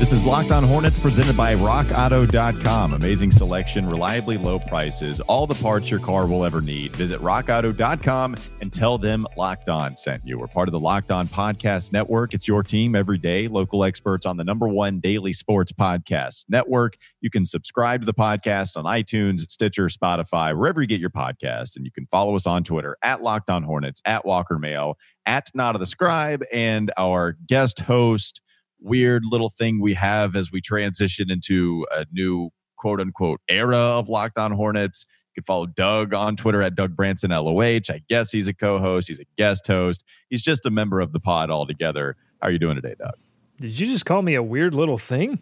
This is Locked On Hornets presented by RockAuto.com. Amazing selection, reliably low prices, all the parts your car will ever need. Visit RockAuto.com and tell them Locked On sent you. We're part of the Locked On Podcast Network. It's your team every day. Local experts on the number one daily sports podcast network. You can subscribe to the podcast on iTunes, Stitcher, Spotify, wherever you get your podcast. And you can follow us on Twitter at Locked On Hornets, at Walker Mayo, at Not of the Scribe, and our guest host weird little thing we have as we transition into a new quote unquote era of Locked On Hornets. You can follow Doug on Twitter at Doug Branson LOH. I guess he's a co-host. He's a guest host. He's just a member of the pod altogether. How are you doing today, Doug? Did you just call me a weird little thing?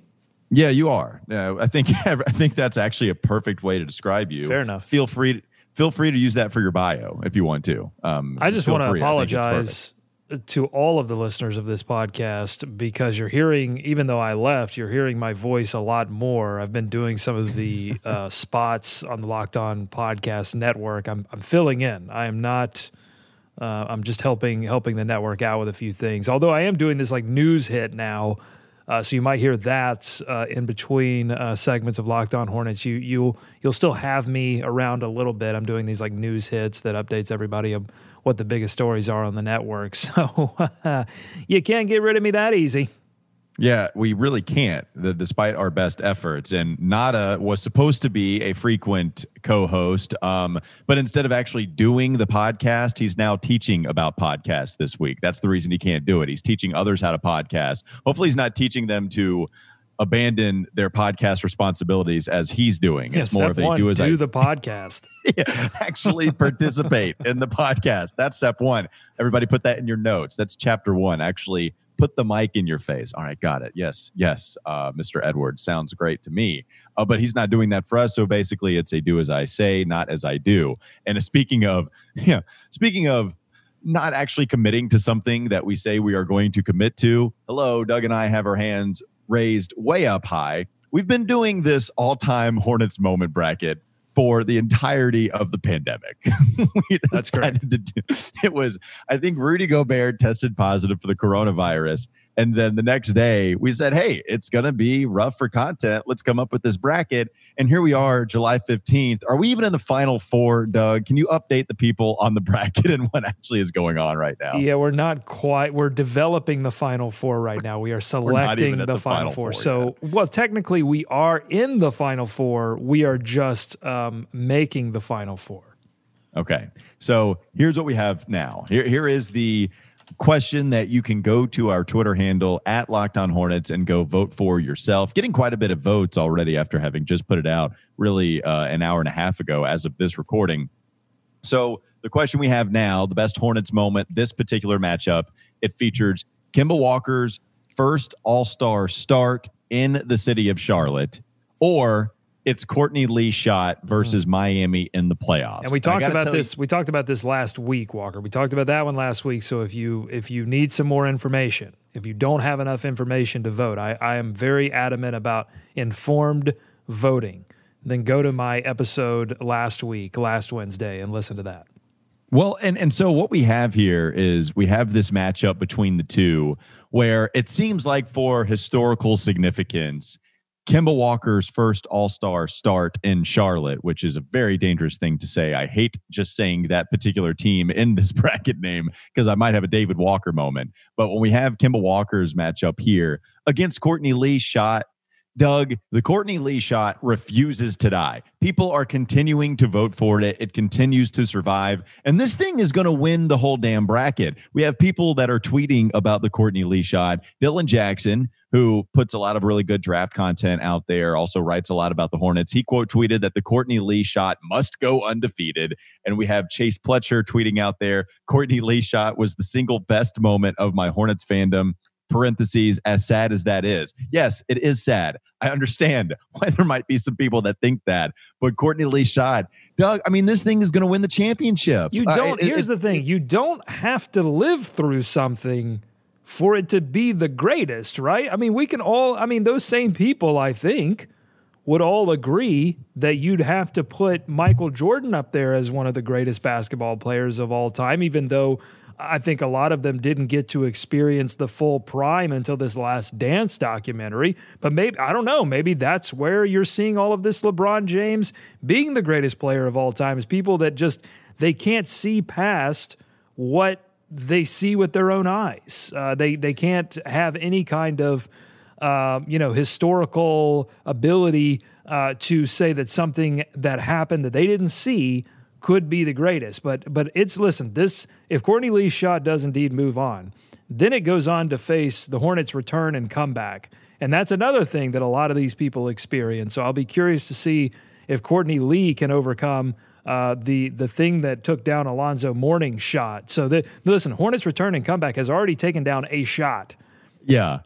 Yeah, you are. Yeah, I think I think that's actually a perfect way to describe you. Fair enough. Feel free to, feel free to use that for your bio if you want to. Um, I just want to apologize to all of the listeners of this podcast because you're hearing, even though I left, you're hearing my voice a lot more. I've been doing some of the uh, spots on the Locked On Podcast Network. I'm, I'm filling in. I am not. Uh, I'm just helping helping the network out with a few things. Although I am doing this like news hit now, uh, so you might hear that uh, in between uh, segments of Locked On Hornets. You you you'll still have me around a little bit. I'm doing these like news hits that updates everybody what the biggest stories are on the network. So you can't get rid of me that easy. Yeah, we really can't, despite our best efforts. And Nada was supposed to be a frequent co-host, um, but instead of actually doing the podcast, he's now teaching about podcasts this week. That's the reason he can't do it. He's teaching others how to podcast. Hopefully, he's not teaching them to abandon their podcast responsibilities as he's doing. Yeah, it's more of a do as I do the podcast. yeah, actually participate in the podcast. That's step one. Everybody put that in your notes. That's chapter one. Actually put the mic in your face. All right, got it. Yes, yes, uh, Mr. Edwards sounds great to me. Uh, but he's not doing that for us. So basically, it's a do as I say, not as I do. And speaking of, yeah, speaking of not actually committing to something that we say we are going to commit to. Hello, Doug and I have our hands raised way up high. We've been doing this all time Hornets moment bracket for the entirety of the pandemic. That's. To do, it was, I think Rudy Gobert tested positive for the coronavirus. And then the next day, we said, hey, it's going to be rough for content. Let's come up with this bracket. And here we are, July 15th. Are we even in the final four, Doug? Can you update the people on the bracket and what actually is going on right now? Yeah, we're not quite. We're developing the final four right now. We are selecting the, the, final, four. four so, well, technically, we are in the final four. We are just um, making the final four. Okay. So here's what we have now. Here, here is the question that you can go to our Twitter handle at Locked On Hornets and go vote for yourself. Getting quite a bit of votes already after having just put it out really uh, an hour and a half ago as of this recording. So the question we have now, the best Hornets moment, this particular matchup, it features Kemba Walker's first All Star start in the city of Charlotte, or it's Courtney Lee shot versus mm. Miami in the playoffs. And we talked about this. You, we talked about this last week, Walker. We talked about that one last week. So if you if you need some more information, if you don't have enough information to vote, I, I am very adamant about informed voting. Then go to my episode last week, last Wednesday, and listen to that. Well, and and so what we have here is we have this matchup between the two where it seems like for historical significance Kemba Walker's first All Star start in Charlotte, which is a very dangerous thing to say. I hate just saying that particular team in this bracket name because I might have a David Walker moment. But when we have Kemba Walker's matchup here against Courtney Lee shot, Doug, the Courtney Lee shot refuses to die. People are continuing to vote for it. It continues to survive. And this thing is going to win the whole damn bracket. We have people that are tweeting about the Courtney Lee shot. Dylan Jackson, who puts a lot of really good draft content out there, also writes a lot about the Hornets. He quote tweeted that the Courtney Lee shot must go undefeated. And we have Chase Pletcher tweeting out there Courtney Lee shot was the single best moment of my Hornets fandom. Parentheses, as sad as that is. Yes, it is sad. I understand why there might be some people that think that, but Courtney Lee shot, Doug, I mean, this thing is going to win the championship. You don't, uh, it, here's it, the thing you don't have to live through something for it to be the greatest, right? I mean, we can all, I mean, those same people, I think, would all agree that you'd have to put Michael Jordan up there as one of the greatest basketball players of all time, even though I think a lot of them didn't get to experience the full prime until this last dance documentary. But maybe, I don't know, maybe that's where you're seeing all of this LeBron James being the greatest player of all time is people that just, they can't see past what they see with their own eyes. Uh, they, they can't have any kind of, uh, you know, historical ability uh, to say that something that happened that they didn't see could be the greatest. But but it's listen, this if Courtney Lee's shot does indeed move on, then it goes on to face the Hornets' return and comeback. And that's another thing that a lot of these people experience. So I'll be curious to see if Courtney Lee can overcome uh, the the thing that took down Alonzo Mourning's shot. So the, listen, Hornets' return and comeback has already taken down a shot. Yeah,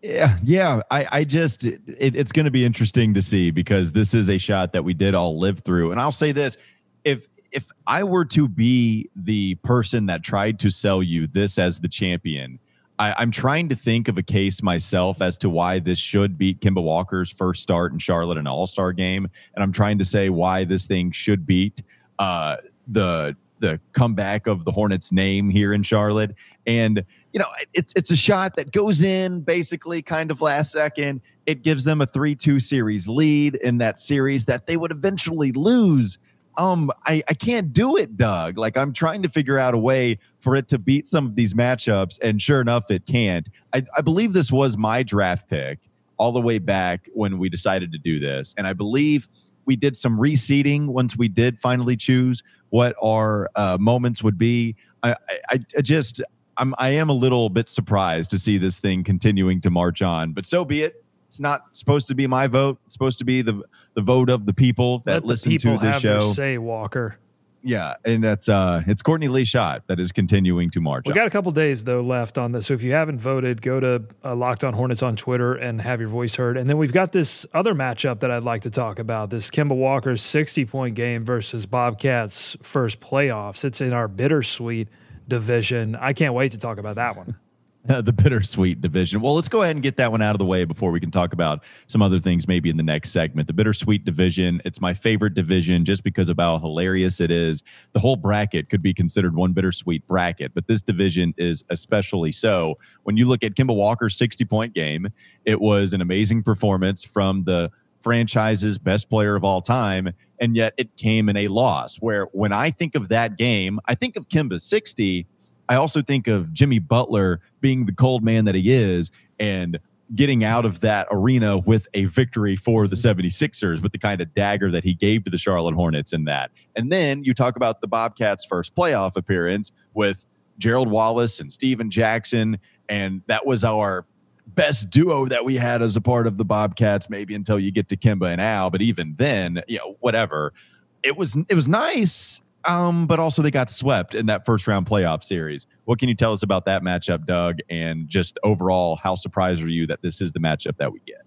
yeah, yeah. I, I just it, it's going to be interesting to see because this is a shot that we did all live through. And I'll say this: if if I were to be the person that tried to sell you this as the champion, I, am trying to think of a case myself as to why this should beat Kemba Walker's first start in Charlotte, in an All Star game, and I'm trying to say why this thing should beat uh, the the comeback of the Hornets name here in Charlotte. And, you know, it's it's a shot that goes in basically kind of last second. It gives them a 3-2 series lead in that series that they would eventually lose. Um, I, I can't do it, Doug. Like I'm trying to figure out a way for it to beat some of these matchups, and sure enough, it can't. I, I believe this was my draft pick all the way back when we decided to do this. And I believe we did some reseeding once we did finally choose what our uh, moments would be. I, I, I just I'm I am a little bit surprised to see this thing continuing to march on, but so be it. It's not supposed to be my vote. It's supposed to be the the vote of the people that Let listen people to this show. say Walker. Yeah, and that's uh it's Courtney Lee shot that is continuing to march. We got a couple days though left on this, so if you haven't voted, go to uh, Locked On Hornets on Twitter and have your voice heard. And then we've got this other matchup that I'd like to talk about: this Kemba Walker's sixty point game versus Bobcats' first playoffs. It's in our bittersweet division. I can't wait to talk about that one. the bittersweet division. Well, let's go ahead and get that one out of the way before we can talk about some other things maybe in the next segment. The bittersweet division, it's my favorite division just because of how hilarious it is. The whole bracket could be considered one bittersweet bracket, but this division is especially so. When you look at Kemba Walker's 60 point game, it was an amazing performance from the franchise's best player of all time, and yet it came in a loss. Where when I think of that game, I think of Kemba 60 I also think of Jimmy Butler being the cold man that he is and getting out of that arena with a victory for the 76ers with the kind of dagger that he gave to the Charlotte Hornets in that. And then you talk about the Bobcats' first playoff appearance with Gerald Wallace and Stephen Jackson. And that was our best duo that we had as a part of the Bobcats, maybe until you get to Kemba and Al. But even then, you know, whatever. It was it was nice um, but also they got swept in that first round playoff series. What can you tell us about that matchup, Doug? And just overall, how surprised are you that this is the matchup that we get?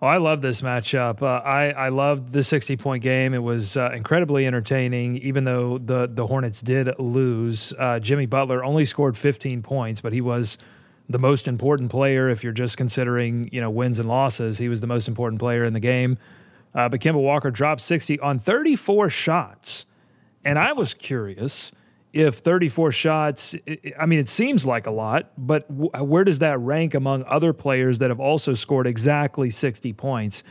Oh, I love this matchup. Uh, I I loved the sixty point game. It was uh, incredibly entertaining, even though the the Hornets did lose. Uh, Jimmy Butler only scored fifteen points, but he was the most important player. If you're just considering you know wins and losses, he was the most important player in the game. Uh, but Kemba Walker dropped sixty on thirty four shots. And I was curious if 34 shots, I mean, it seems like a lot, but where does that rank among other players that have also scored exactly 60 points?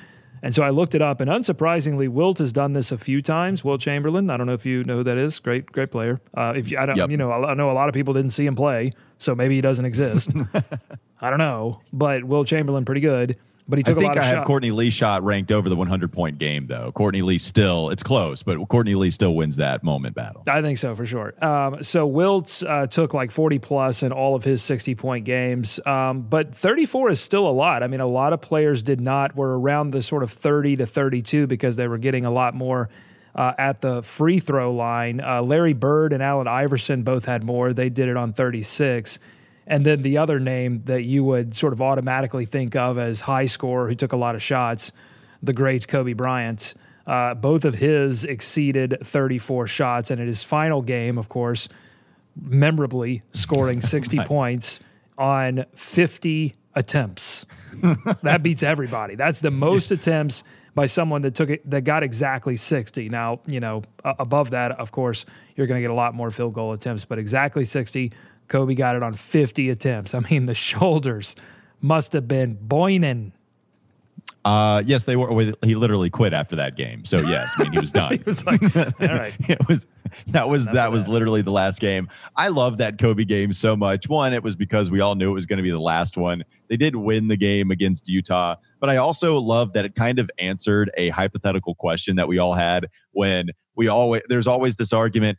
And so I looked it up, and unsurprisingly, Wilt has done this a few times. Wilt Chamberlain, I don't know if you know who that is. Great, great player. Uh, if you, I don't, yep. you know, I know a lot of people didn't see him play, so maybe he doesn't exist. I don't know, but Wilt Chamberlain, pretty good. But he took I think I have Courtney Lee shot ranked over the 100 point game though. Courtney Lee still it's close, but Courtney Lee still wins that moment battle. I think so for sure. Um, so Wilt uh, took like 40 plus in all of his 60 point games, um, but 34 is still a lot. I mean, a lot of players did not were around the sort of 30 to 32 because they were getting a lot more. Uh, at the free throw line, uh, Larry Bird and Allen Iverson both had more. They did it on 36. And then the other name that you would sort of automatically think of as high scorer who took a lot of shots, the great Kobe Bryant. Uh, both of his exceeded 34 shots, and in his final game, of course, memorably scoring 60 points on 50 attempts. that beats everybody. That's the most attempts by someone that took it that got exactly 60. Now, you know, uh, above that, of course, you're going to get a lot more field goal attempts, but exactly 60. Kobe got it on 50 attempts. I mean, the shoulders must have been boining. Uh, yes, they were. He literally quit after that game. So yes, I mean he was done. he was like, all right. it was that was that was literally the last game. I love that Kobe game so much. One, it was because we all knew it was going to be the last one. They did win the game against Utah, but I also love that it kind of answered a hypothetical question that we all had when we always there's always this argument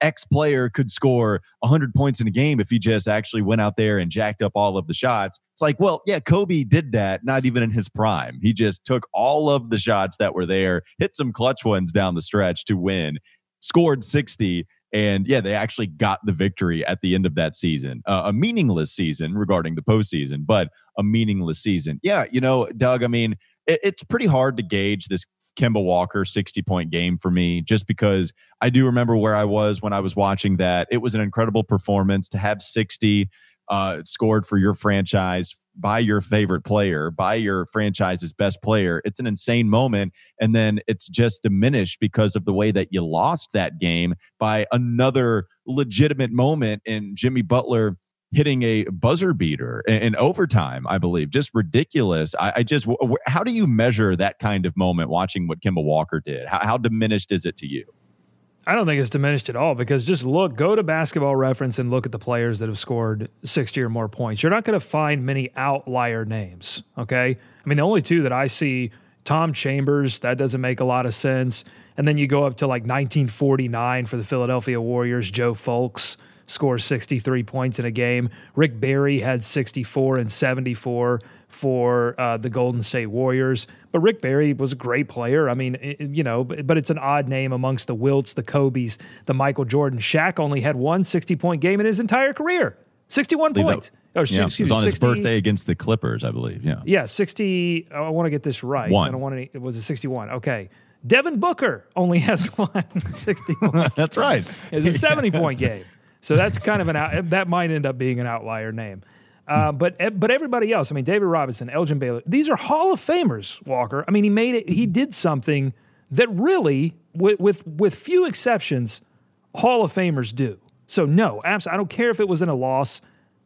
X player could score 100 points in a game if he just actually went out there and jacked up all of the shots. It's like, well, yeah, Kobe did that, not even in his prime. He just took all of the shots that were there, hit some clutch ones down the stretch to win, scored 60. And yeah, they actually got the victory at the end of that season. Uh, a meaningless season regarding the postseason, but a meaningless season. Yeah, you know, Doug, I mean, it, it's pretty hard to gauge this Kemba Walker 60 point game for me, just because I do remember where I was when I was watching that. It was an incredible performance to have 60 uh, scored for your franchise by your favorite player, by your franchise's best player. It's an insane moment. And then it's just diminished because of the way that you lost that game by another legitimate moment in Jimmy Butler hitting a buzzer beater in, in overtime, I believe. Just ridiculous. I, I, just, w- how do you measure that kind of moment watching what Kemba Walker did? How, how diminished is it to you? I don't think it's diminished at all because just look, go to basketball reference and look at the players that have scored 60 or more points. You're not going to find many outlier names, okay? I mean, the only two that I see Tom Chambers, that doesn't make a lot of sense. And then you go up to like 1949 for the Philadelphia Warriors, Joe Fulks scores 63 points in a game. Rick Barry had 64 and 74 for uh, the Golden State Warriors. But Rick Barry was a great player. I mean, it, you know, but it's an odd name amongst the Wilts, the Kobe's, the Michael Jordan. Shaq only had one 60 point game in his entire career 61 points. That, oh, yeah, excuse it was on 60, his birthday against the Clippers, I believe. Yeah. Yeah, 60. I want to get this right. One. I don't want to. It was a 61. Okay. Devin Booker only has one 61. That's right. It's a 70 point game. So that's kind of an out, that might end up being an outlier name. Uh, but but everybody else, I mean, David Robinson, Elgin Baylor, these are Hall of Famers. Walker, I mean, he made it. He did something that really, with with, with few exceptions, Hall of Famers do. So no, abs- I don't care if it was in a loss.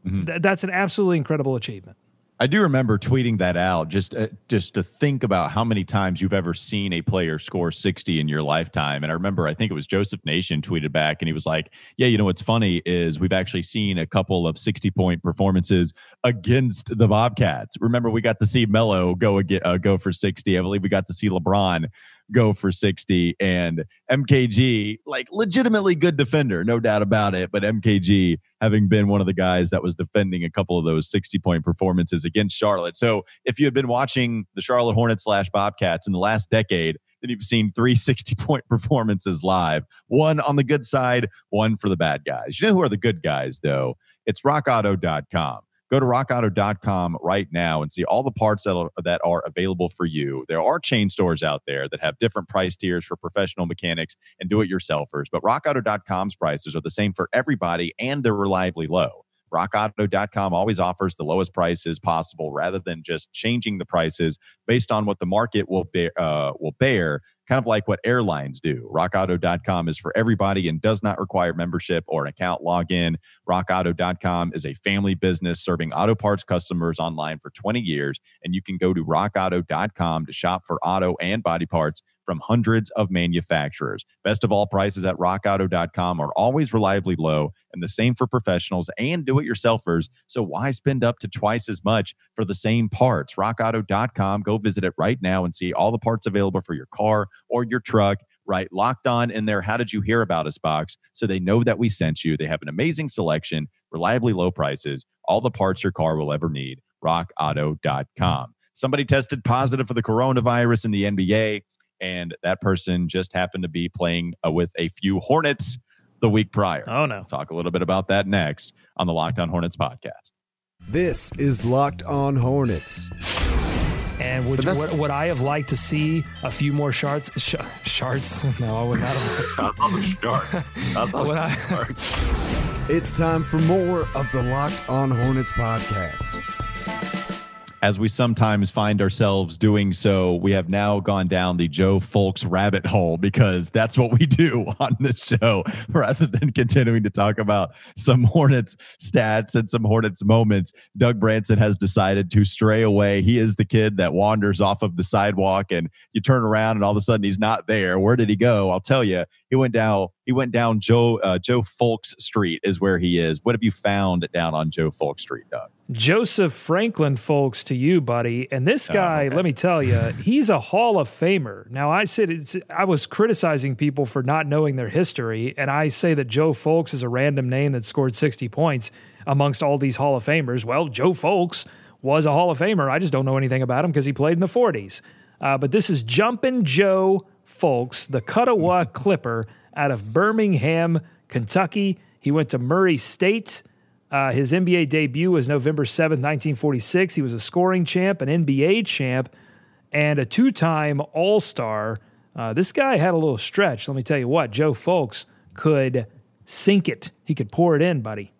Mm-hmm. Th- that's an absolutely incredible achievement. I do remember tweeting that out just uh, just to think about how many times you've ever seen a player score 60 in your lifetime. And I remember I think it was Joseph Nation tweeted back and he was like, "Yeah, you know what's funny is we've actually seen a couple of 60 point performances against the Bobcats. Remember we got to see Melo go uh, go for 60. I believe we got to see LeBron go for 60 and MKG like legitimately good defender no doubt about it but MKG having been one of the guys that was defending a couple of those 60 point performances against Charlotte. So if you had been watching the Charlotte Hornets slash Bobcats in the last decade then you've seen three 60 point performances live. One on the good side one for the bad guys. You know who are the good guys though? It's rockauto.com Go to rockauto.com right now and see all the parts that are, that are available for you. There are chain stores out there that have different price tiers for professional mechanics and do it yourselfers, but rockauto.com's prices are the same for everybody and they're reliably low. RockAuto.com always offers the lowest prices possible rather than just changing the prices based on what the market will bear, uh, will bear kind of like what airlines do. RockAuto.com is for everybody and does not require membership or an account login. RockAuto.com is a family business serving auto parts customers online for 20 years, and you can go to RockAuto.com to shop for auto and body parts from hundreds of manufacturers. Best of all, prices at rockauto.com are always reliably low and the same for professionals and do it yourselfers. So why spend up to twice as much for the same parts? Rockauto.com. Go visit it right now and see all the parts available for your car or your truck right? Locked on in there. How did you hear about us box? So they know that we sent you. They have an amazing selection, reliably low prices, all the parts your car will ever need. RockAuto.com. Somebody tested positive for the coronavirus in the NBA and that person just happened to be playing uh, with a few Hornets the week prior. Oh no! talk a little bit about that next on the Locked On Hornets podcast. This is Locked On Hornets. And would, would, would, I have liked to see a few more shards? Sh- shards? No, I would not have. That's awesome shards. That's awesome I- shards. It's time for more of the Locked On Hornets podcast. As we sometimes find ourselves doing so, we have now gone down the Joe Fulks rabbit hole because that's what we do on the show rather than continuing to talk about some Hornets stats and some Hornets moments. Doug Branson has decided to stray away. He is the kid that wanders off of the sidewalk and you turn around and all of a sudden he's not there. Where did he go? I'll tell you. He went down he went down Joe uh, Joe Fulks Street is where he is. What have you found down on Joe Fulks Street, Doug? Joseph Franklin Fulks to you, buddy. And this oh, guy, oh, okay. let me tell you, he's a Hall of Famer. Now, I said I was criticizing people for not knowing their history, and I say that Joe Fulks is a random name that scored 60 points amongst all these Hall of Famers. Well, Joe Fulks was a Hall of Famer. I just don't know anything about him because he played in the 40s. Uh, but this is Jumpin' Joe Fulks, the Kuttawa Clipper out of Birmingham, Kentucky. He went to Murray State. Uh, his NBA debut was November 7th, 1946. He was a scoring champ, an NBA champ, and a two time All Star. Uh, this guy had a little stretch. Let me tell you what, Joe Fulks could sink it. He could pour it in, buddy.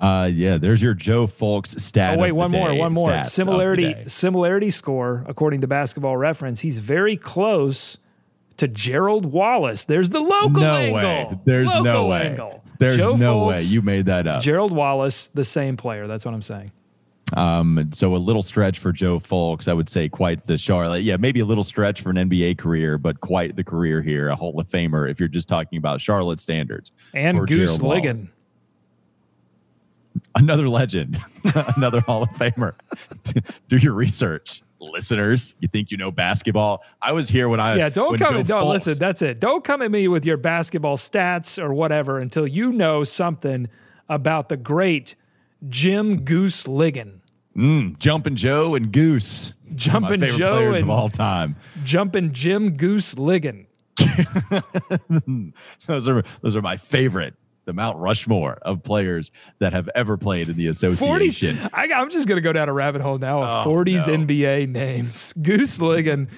Uh, yeah, there's your Joe Fulks stat. Oh wait, one more, one more. Similarity, similarity score according to Basketball Reference. He's very close to Gerald Wallace. There's the local no angle. Way. There's local no way. Angle. There's Joe no way you made that up. Gerald Wallace, the same player. That's what I'm saying. Um, so a little stretch for Joe Fulks, I would say quite the Charlotte. Yeah, maybe a little stretch for an NBA career, but quite the career here, a Hall of Famer if you're just talking about Charlotte standards. And Goose Ligon. Another legend, another Hall of Famer. Do your research listeners. You think you know basketball? I was here when I yeah. Don't come. Joe no, listen. That's it. Don't come at me with your basketball stats or whatever until you know something about the great Jim Goose Ligon. Mm, Jumping Joe and Goose. Jumping Joe players and of all time. Jumping Jim Goose Ligon. those are those are my favorite the Mount Rushmore of players that have ever played in the association. 40s, I, am just going to go down a rabbit hole now of oh, 40s no. NBA names. Goose Ligon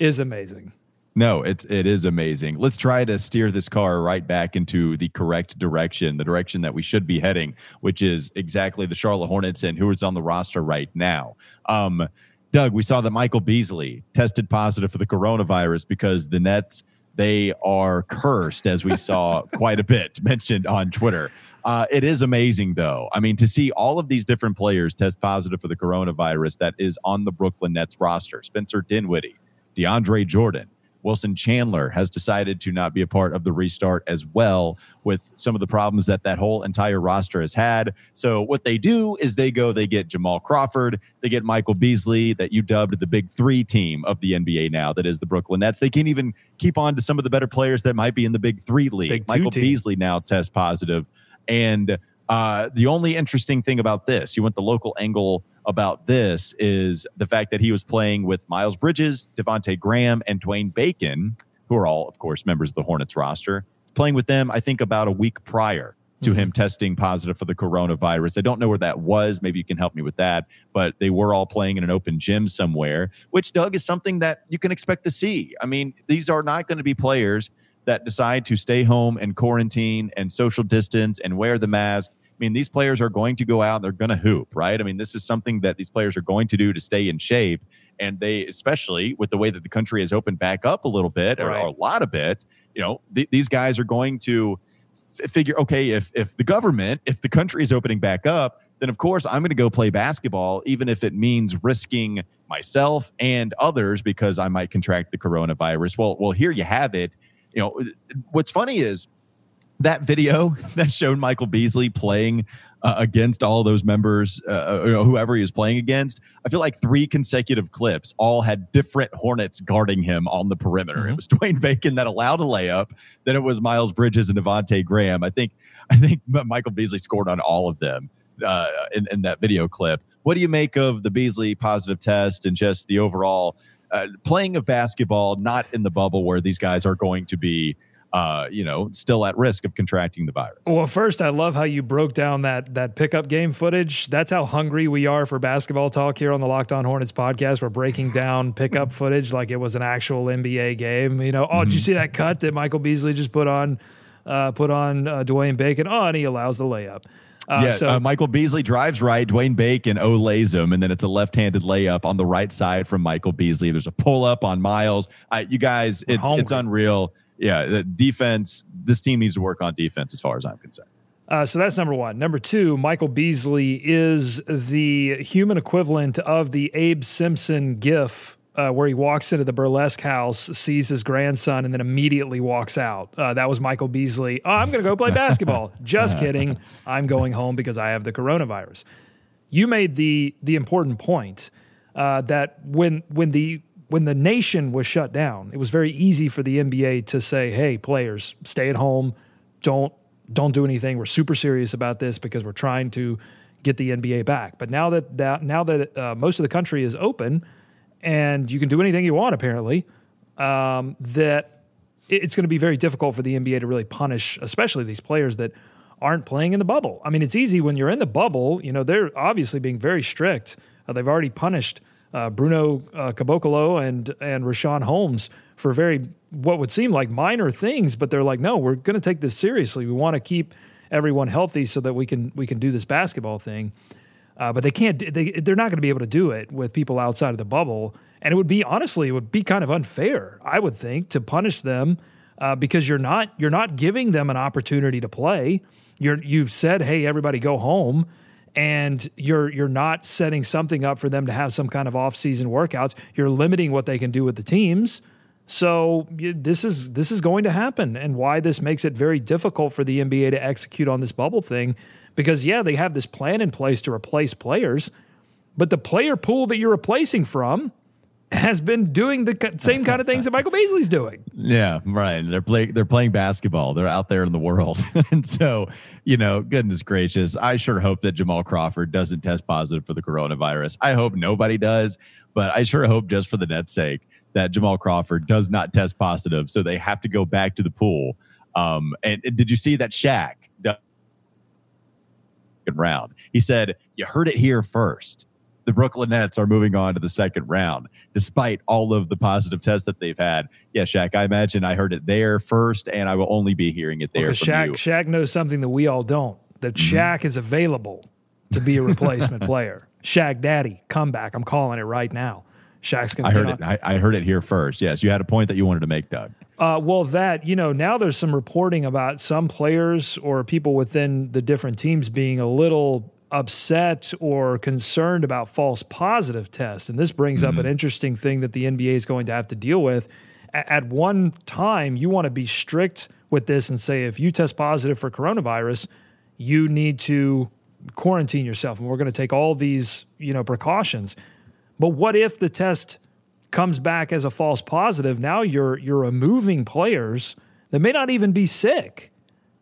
is amazing. No, it's it is amazing. Let's try to steer this car right back into the correct direction, the direction that we should be heading, which is exactly the Charlotte Hornets and who is on the roster right now. Um, Doug, we saw that Michael Beasley tested positive for the coronavirus because the Nets they are cursed, as we saw quite a bit mentioned on Twitter. Uh, it is amazing, though. I mean, to see all of these different players test positive for the coronavirus that is on the Brooklyn Nets roster Spencer Dinwiddie, DeAndre Jordan, Wilson Chandler has decided to not be a part of the restart as well with some of the problems that that whole entire roster has had. So what they do is they go, they get Jamal Crawford, they get Michael Beasley that you dubbed the big three team of the NBA now, that is the Brooklyn Nets. They can't even keep on to some of the better players that might be in the big three league. Big Michael team. Beasley now tests positive. And uh, the only interesting thing about this, you went the local angle about this is the fact that he was playing with Miles Bridges, Devonte Graham, and Dwayne Bacon, who are all, of course, members of the Hornets roster. Playing with them, I think, about a week prior to mm-hmm. him testing positive for the coronavirus. I don't know where that was. Maybe you can help me with that. But they were all playing in an open gym somewhere, which, Doug, is something that you can expect to see. I mean, these are not going to be players that decide to stay home and quarantine and social distance and wear the mask mean, these players are going to go out, they're going to hoop, right? I mean, this is something that these players are going to do to stay in shape. And they, especially with the way that the country has opened back up a little bit or, right. or a lot of bit, you know, th- these guys are going to f- figure, okay, if if the government, if the country is opening back up, then of course I'm going to go play basketball, even if it means risking myself and others because I might contract the coronavirus. Well, well, here you have it. You know, what's funny is that video that showed Michael Beasley playing uh, against all those members, uh, uh whoever he was playing against, I feel like three consecutive clips all had different Hornets guarding him on the perimeter. Mm-hmm. It was Dwayne Bacon that allowed a layup. Then it was Miles Bridges and Devonte Graham. I think I think Michael Beasley scored on all of them uh, in, in, that video clip. What do you make of the Beasley positive test and just the overall uh, playing of basketball, not in the bubble where these guys are going to be? Uh, you know, still at risk of contracting the virus. Well, first, I love how you broke down that that pickup game footage. That's how hungry we are for basketball talk here on the Locked On Hornets podcast. We're breaking down pickup footage like it was an actual NBA game. You know, oh, mm-hmm. did you see that cut that Michael Beasley just put on uh, put on uh, Dwayne Bacon? Oh, and he allows the layup. Uh, yeah, so, uh, Michael Beasley drives right. Dwayne Bacon olays him, and then it's a left-handed layup on the right side from Michael Beasley. There's a pull-up on Miles. Uh, you guys, it's, it's unreal. Yeah, the defense. This team needs to work on defense, as far as I'm concerned. Uh, so that's number one. Number two, Michael Beasley is the human equivalent of the Abe Simpson GIF uh, where he walks into the burlesque house, sees his grandson, and then immediately walks out. Uh, that was Michael Beasley. Oh, I'm going to go play basketball. Just kidding. I'm going home because I have the coronavirus. You made the the important point uh, that when when the when the nation was shut down, it was very easy for the NBA to say, "Hey, players, stay at home. Don't don't do anything. We're super serious about this because we're trying to get the NBA back." But now that, that now that uh, most of the country is open and you can do anything you want apparently. Um, that it's going to be very difficult for the NBA to really punish, especially these players that aren't playing in the bubble. I mean, it's easy when you're in the bubble. You know, they're obviously being very strict. Uh, they've already punished uh, Bruno uh, Caboclo and and Richaun Holmes for very what would seem like minor things, but they're like, no, we're going to take this seriously. We want to keep everyone healthy so that we can we can do this basketball thing. Uh, but they can't. They they're not going to be able to do it with people outside of the bubble, and it would be honestly, it would be kind of unfair. I would think to punish them uh, because you're not you're not giving them an opportunity to play. You're you've said, hey, everybody, go home, and you're you're not setting something up for them to have some kind of off season workouts. You're limiting what they can do with the teams. So this is this is going to happen, and why this makes it very difficult for the NBA to execute on this bubble thing because, yeah, they have this plan in place to replace players, but the player pool that you're replacing from has been doing the same kind of things that Michael Beasley's doing. Yeah, right. They're playing they're playing basketball. They're out there in the world. and so, you know, goodness gracious, I sure hope that Jamal Crawford doesn't test positive for the coronavirus. I hope nobody does, but I sure hope just for the net's sake that Jamal Crawford does not test positive so they have to go back to the pool. Um, and, and did you see that Shaq round. He said, You heard it here first. The Brooklyn Nets are moving on to the second round, despite all of the positive tests that they've had. Yeah, Shaq, I imagine I heard it there first, and I will only be hearing it there. Well, Shaq, you. Shaq knows something that we all don't that mm-hmm. Shaq is available to be a replacement player. Shaq Daddy, come back. I'm calling it right now. Shaq's going to I heard it. I, I, heard it here first. Yes, you had a point that you wanted to make, Doug. Uh, well, that, you know, now there's some reporting about some players or people within the different teams being a little upset or concerned about false positive tests. And this brings mm-hmm. up an mm-hmm. interesting thing that the NBA is going to have to deal with. A- at one time, you want to be strict with this and say, if you test positive for coronavirus, you need to quarantine yourself. And we're going to take all these, you know, precautions. But what if the test comes back as a false positive, now you're you're removing players that may not even be sick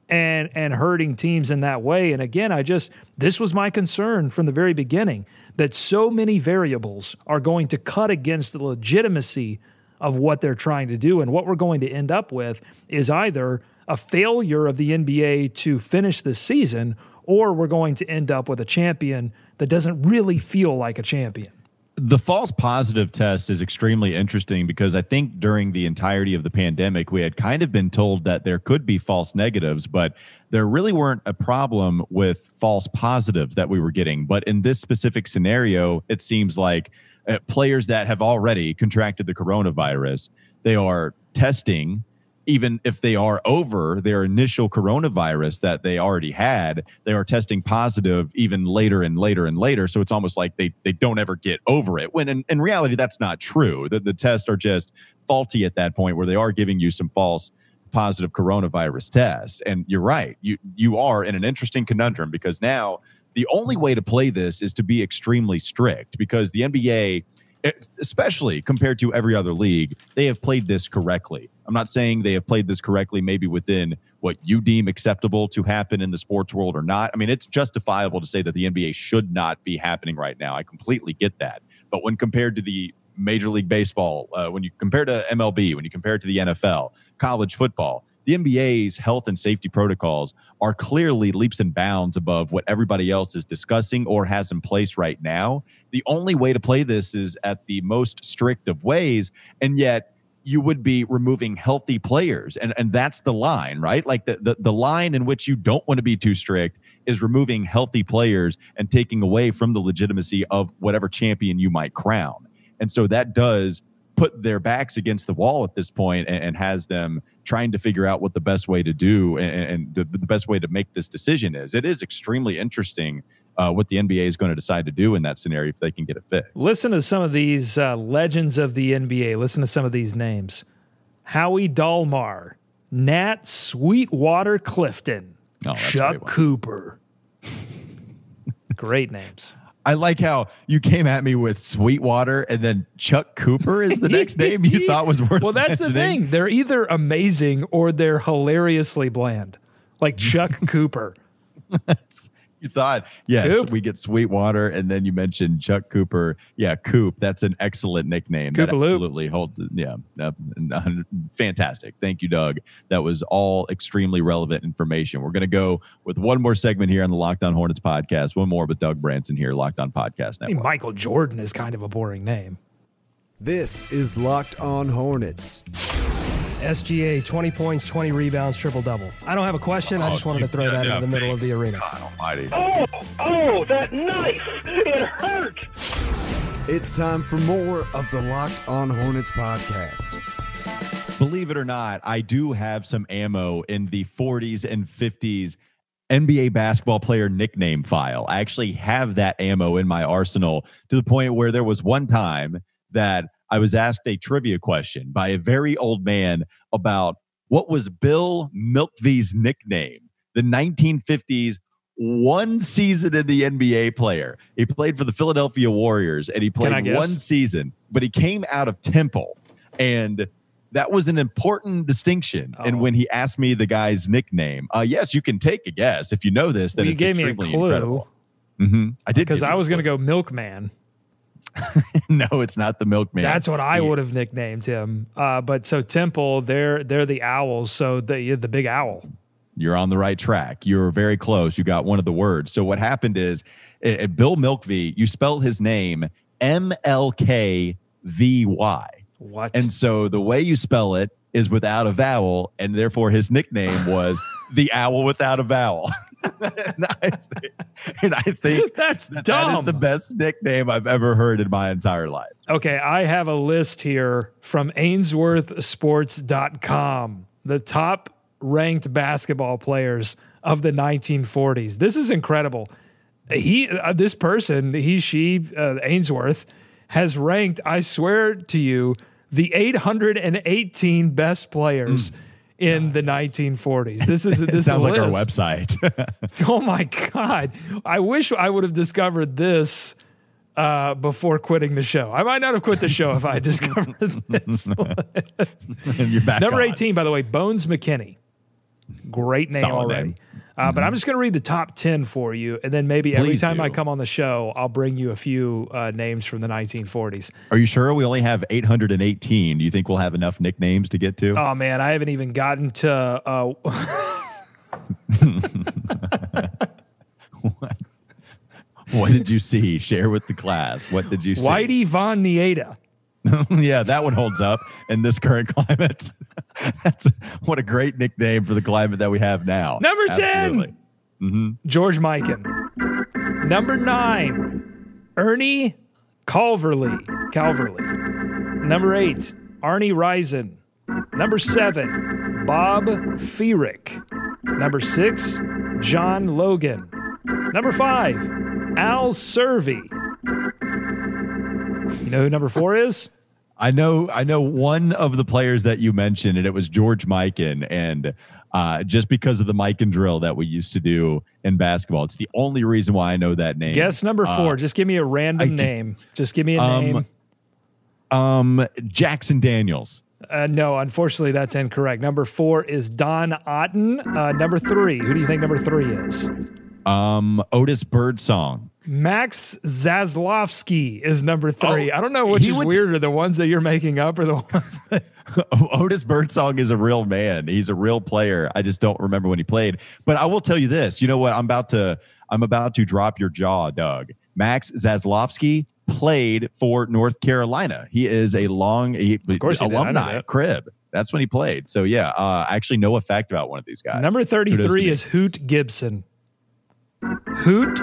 and and hurting teams in that way. And again, I just this was my concern from the very beginning that so many variables are going to cut against the legitimacy of what they're trying to do and what we're going to end up with is either a failure of the NBA to finish this season or we're going to end up with a champion that doesn't really feel like a champion the false positive test is extremely interesting because I think during the entirety of the pandemic, we had kind of been told that there could be false negatives, but there really weren't a problem with false positives that we were getting. But in this specific scenario, it seems like uh, players that have already contracted the coronavirus, they are testing even if they are over their initial coronavirus that they already had, they are testing positive even later and later and later. So it's almost like they, they don't ever get over it. When in, in reality, that's not true. The, the tests are just faulty at that point where they are giving you some false positive coronavirus tests. And you're right. You you are in an interesting conundrum because now the only way to play this is to be extremely strict because the NBA especially compared to every other league, they have played this correctly. I'm not saying they have played this correctly, maybe within what you deem acceptable to happen in the sports world or not. I mean, it's justifiable to say that the NBA should not be happening right now. I completely get that. But when compared to the Major League Baseball, uh, when you compare to MLB, when you compare it to the NFL, college football, the NBA's health and safety protocols are clearly leaps and bounds above what everybody else is discussing or has in place right now. The only way to play this is at the most strict of ways. And yet, you would be removing healthy players and and that's the line right like the, the the line in which you don't want to be too strict is removing healthy players and taking away from the legitimacy of whatever champion you might crown. And so that does put their backs against the wall at this point and, and has them trying to figure out what the best way to do and, and the, the, best way to make this decision is. It is extremely interesting uh, what the NBA is going to decide to do in that scenario if they can get it fixed. Listen to some of these uh, legends of the NBA. Listen to some of these names Howie Dallmar, Nat Sweetwater Clifton, oh, Chuck Cooper. Great names. I like how you came at me with Sweetwater and then Chuck Cooper is the next name you thought was worth. Well, that's mentioning. the thing. They're either amazing or they're hilariously bland, like Chuck Cooper you thought, yes, Coop. we get Sweetwater, and then you mentioned Chuck Cooper. Yeah, Coop. That's an excellent nickname. That absolutely holds. Yeah, uh, fantastic. Thank you, Doug. That was all extremely relevant information. We're going to go with one more segment here on the Locked On Hornets podcast. One more with Doug Branson here, Locked On Podcast Network. I mean, Michael Jordan is kind of a boring name. This is Locked On Hornets. SGA, 20 points, 20 rebounds, triple double. I don't have a question. I just oh, wanted to throw that yeah, in the middle of the arena. God almighty. Oh, oh, that knife! It hurt! It's time for more of the Locked On Hornets podcast. Believe it or not, I do have some ammo in the 40s and 50s NBA basketball player nickname file. I actually have that ammo in my arsenal to the point where there was one time that I was asked a trivia question by a very old man about what was Bill Mlkvy's nickname, the 1950s one season in the NBA player. He played for the Philadelphia Warriors and he played one season, but he came out of Temple. And that was an important distinction. Oh. And when he asked me the guy's nickname, uh, yes, you can take a guess. If you know this, then well, you gave me a clue. Mm-hmm. I did because I was going to go Milkman. no, it's not the milkman. That's what I would have nicknamed him. Uh, but so Temple, they're they're the owls. So the the big owl. You're on the right track. You're very close. You got one of the words. So what happened is, at Bill Mlkvy, you spell his name M L K V Y. What? And so the way you spell it is without a vowel, and therefore his nickname was the owl without a vowel. and, I think, and, I think, that's that, dumb. that is the best nickname I've ever heard in my entire life. Okay, I have a list here from AinsworthSports.com, the top ranked basketball players of the 1940s. This is incredible. He, uh, this person, he, she, uh, Ainsworth, has ranked. I swear to you, the 818 best players. Mm in the 1940s. This is this sounds like our website. oh my god! I wish I would have discovered this uh, before quitting the show. I might not have quit the show if I had discovered this. You're back. Number on. 18, by the way, Bones McKinney. Great name Solid already. Name. Uh, mm-hmm. But I'm mm-hmm. just going to read the top 10 for you. And then maybe Please every time do. I come on the show, I'll bring you a few uh, names from the 1940s. Are you sure we only have 818? Do you think we'll have enough nicknames to get to? Oh, man. I haven't even gotten to. Uh, what? what did you see? Share with the class. What did you see? Whitey Von Nieda. yeah, that one holds up in this current climate. That's what a great nickname for the climate that we have now. Number Absolutely. 10, mm-hmm. George Mikan. Number nine, Ernie Calverley. Calverley. Number eight, Arnie Risen. Number seven, Bob Feerick. Number six, John Logan. Number five, Al Cervi. You know who number four is? I know I know one of the players that you mentioned, and it was George Mikan. And uh, just because of the Mikan drill that we used to do in basketball, it's the only reason why I know that name. Guess number four. Uh, just give me a random I, name. Just give me a um, name. Um, Jackson Daniels. Uh, no, unfortunately, that's incorrect. Number four is Don Otten. Uh, number three, who do you think number three is? Um, Otis Birdsong. Max Zaslofsky is number three. Oh, I don't know which is weirder, the ones that you're making up or the ones that. Otis Birdsong is a real man. He's a real player. I just don't remember when he played. But I will tell you this. You know what? I'm about to. I'm about to drop your jaw, Doug. Max Zaslofsky played for North Carolina. He is a long, he, of course, alumni crib. That's when he played. So yeah, uh, I actually know a fact about one of these guys. Number 33 is Hoot Gibson. Hoot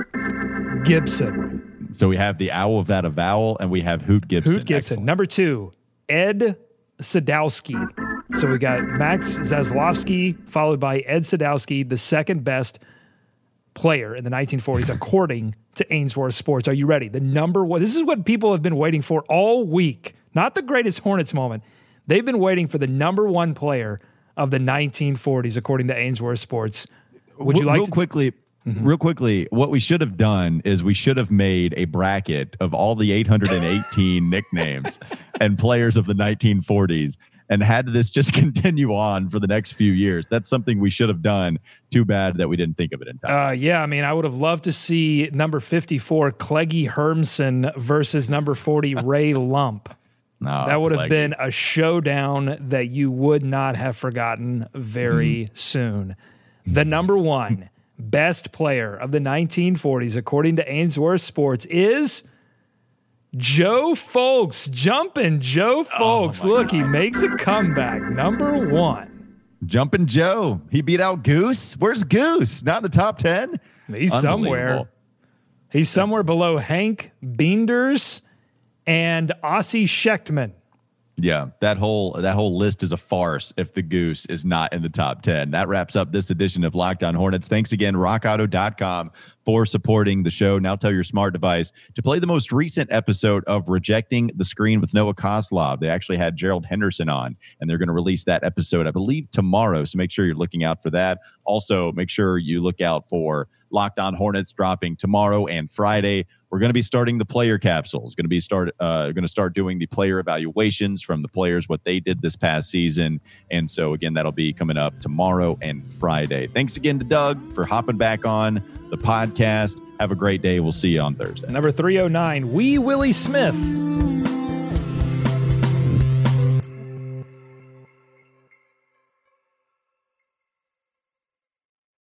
Gibson. So we have the owl of that avowal, and we have Hoot Gibson. Hoot Gibson. Excellent. Number two, Ed Sadowski. So we got Max Zaslofsky, followed by Ed Sadowski, the second best player in the 1940s, according to Ainsworth Sports. Are you ready? The number one. This is what people have been waiting for all week. Not the greatest Hornets moment. They've been waiting for the number one player of the 1940s, according to Ainsworth Sports. Would you like real to quickly? Mm-hmm. Real quickly, what we should have done is we should have made a bracket of all the 818 nicknames and players of the 1940s and had this just continue on for the next few years. That's something we should have done. Too bad that we didn't think of it in time. Uh, yeah, I mean, I would have loved to see number 54, Kleggie Hermsen versus number 40, Ray Lumpp. No, that would have been a showdown that you would not have forgotten very mm. soon. The number one best player of the 1940s, according to Ainsworth Sports, is Joe Fulks. Jumping Joe oh Fulks. Oh Look, God. he makes a comeback. Number one. Jumping Joe. He beat out Goose. Where's Goose? Not in the top 10? He's somewhere. He's somewhere below Hank Beenders and Ossie Schectman. Yeah, that whole that whole list is a farce if the goose is not in the top 10. That wraps up this edition of Locked On Hornets. Thanks again, rockauto.com for supporting the show. Now tell your smart device to play the most recent episode of Rejecting the Screen with Noah Koslov. They actually had Gerald Henderson on, and they're going to release that episode, I believe, tomorrow. So make sure you're looking out for that. Also, make sure you look out for Locked On Hornets dropping tomorrow and Friday. We're going to be starting the player capsules. Going to be start uh, going to start doing the player evaluations from the players what they did this past season. And so again, that'll be coming up tomorrow and Friday. Thanks again to Doug for hopping back on the podcast. Have a great day. We'll see you on Thursday. Number 309, Wee Willie Smith.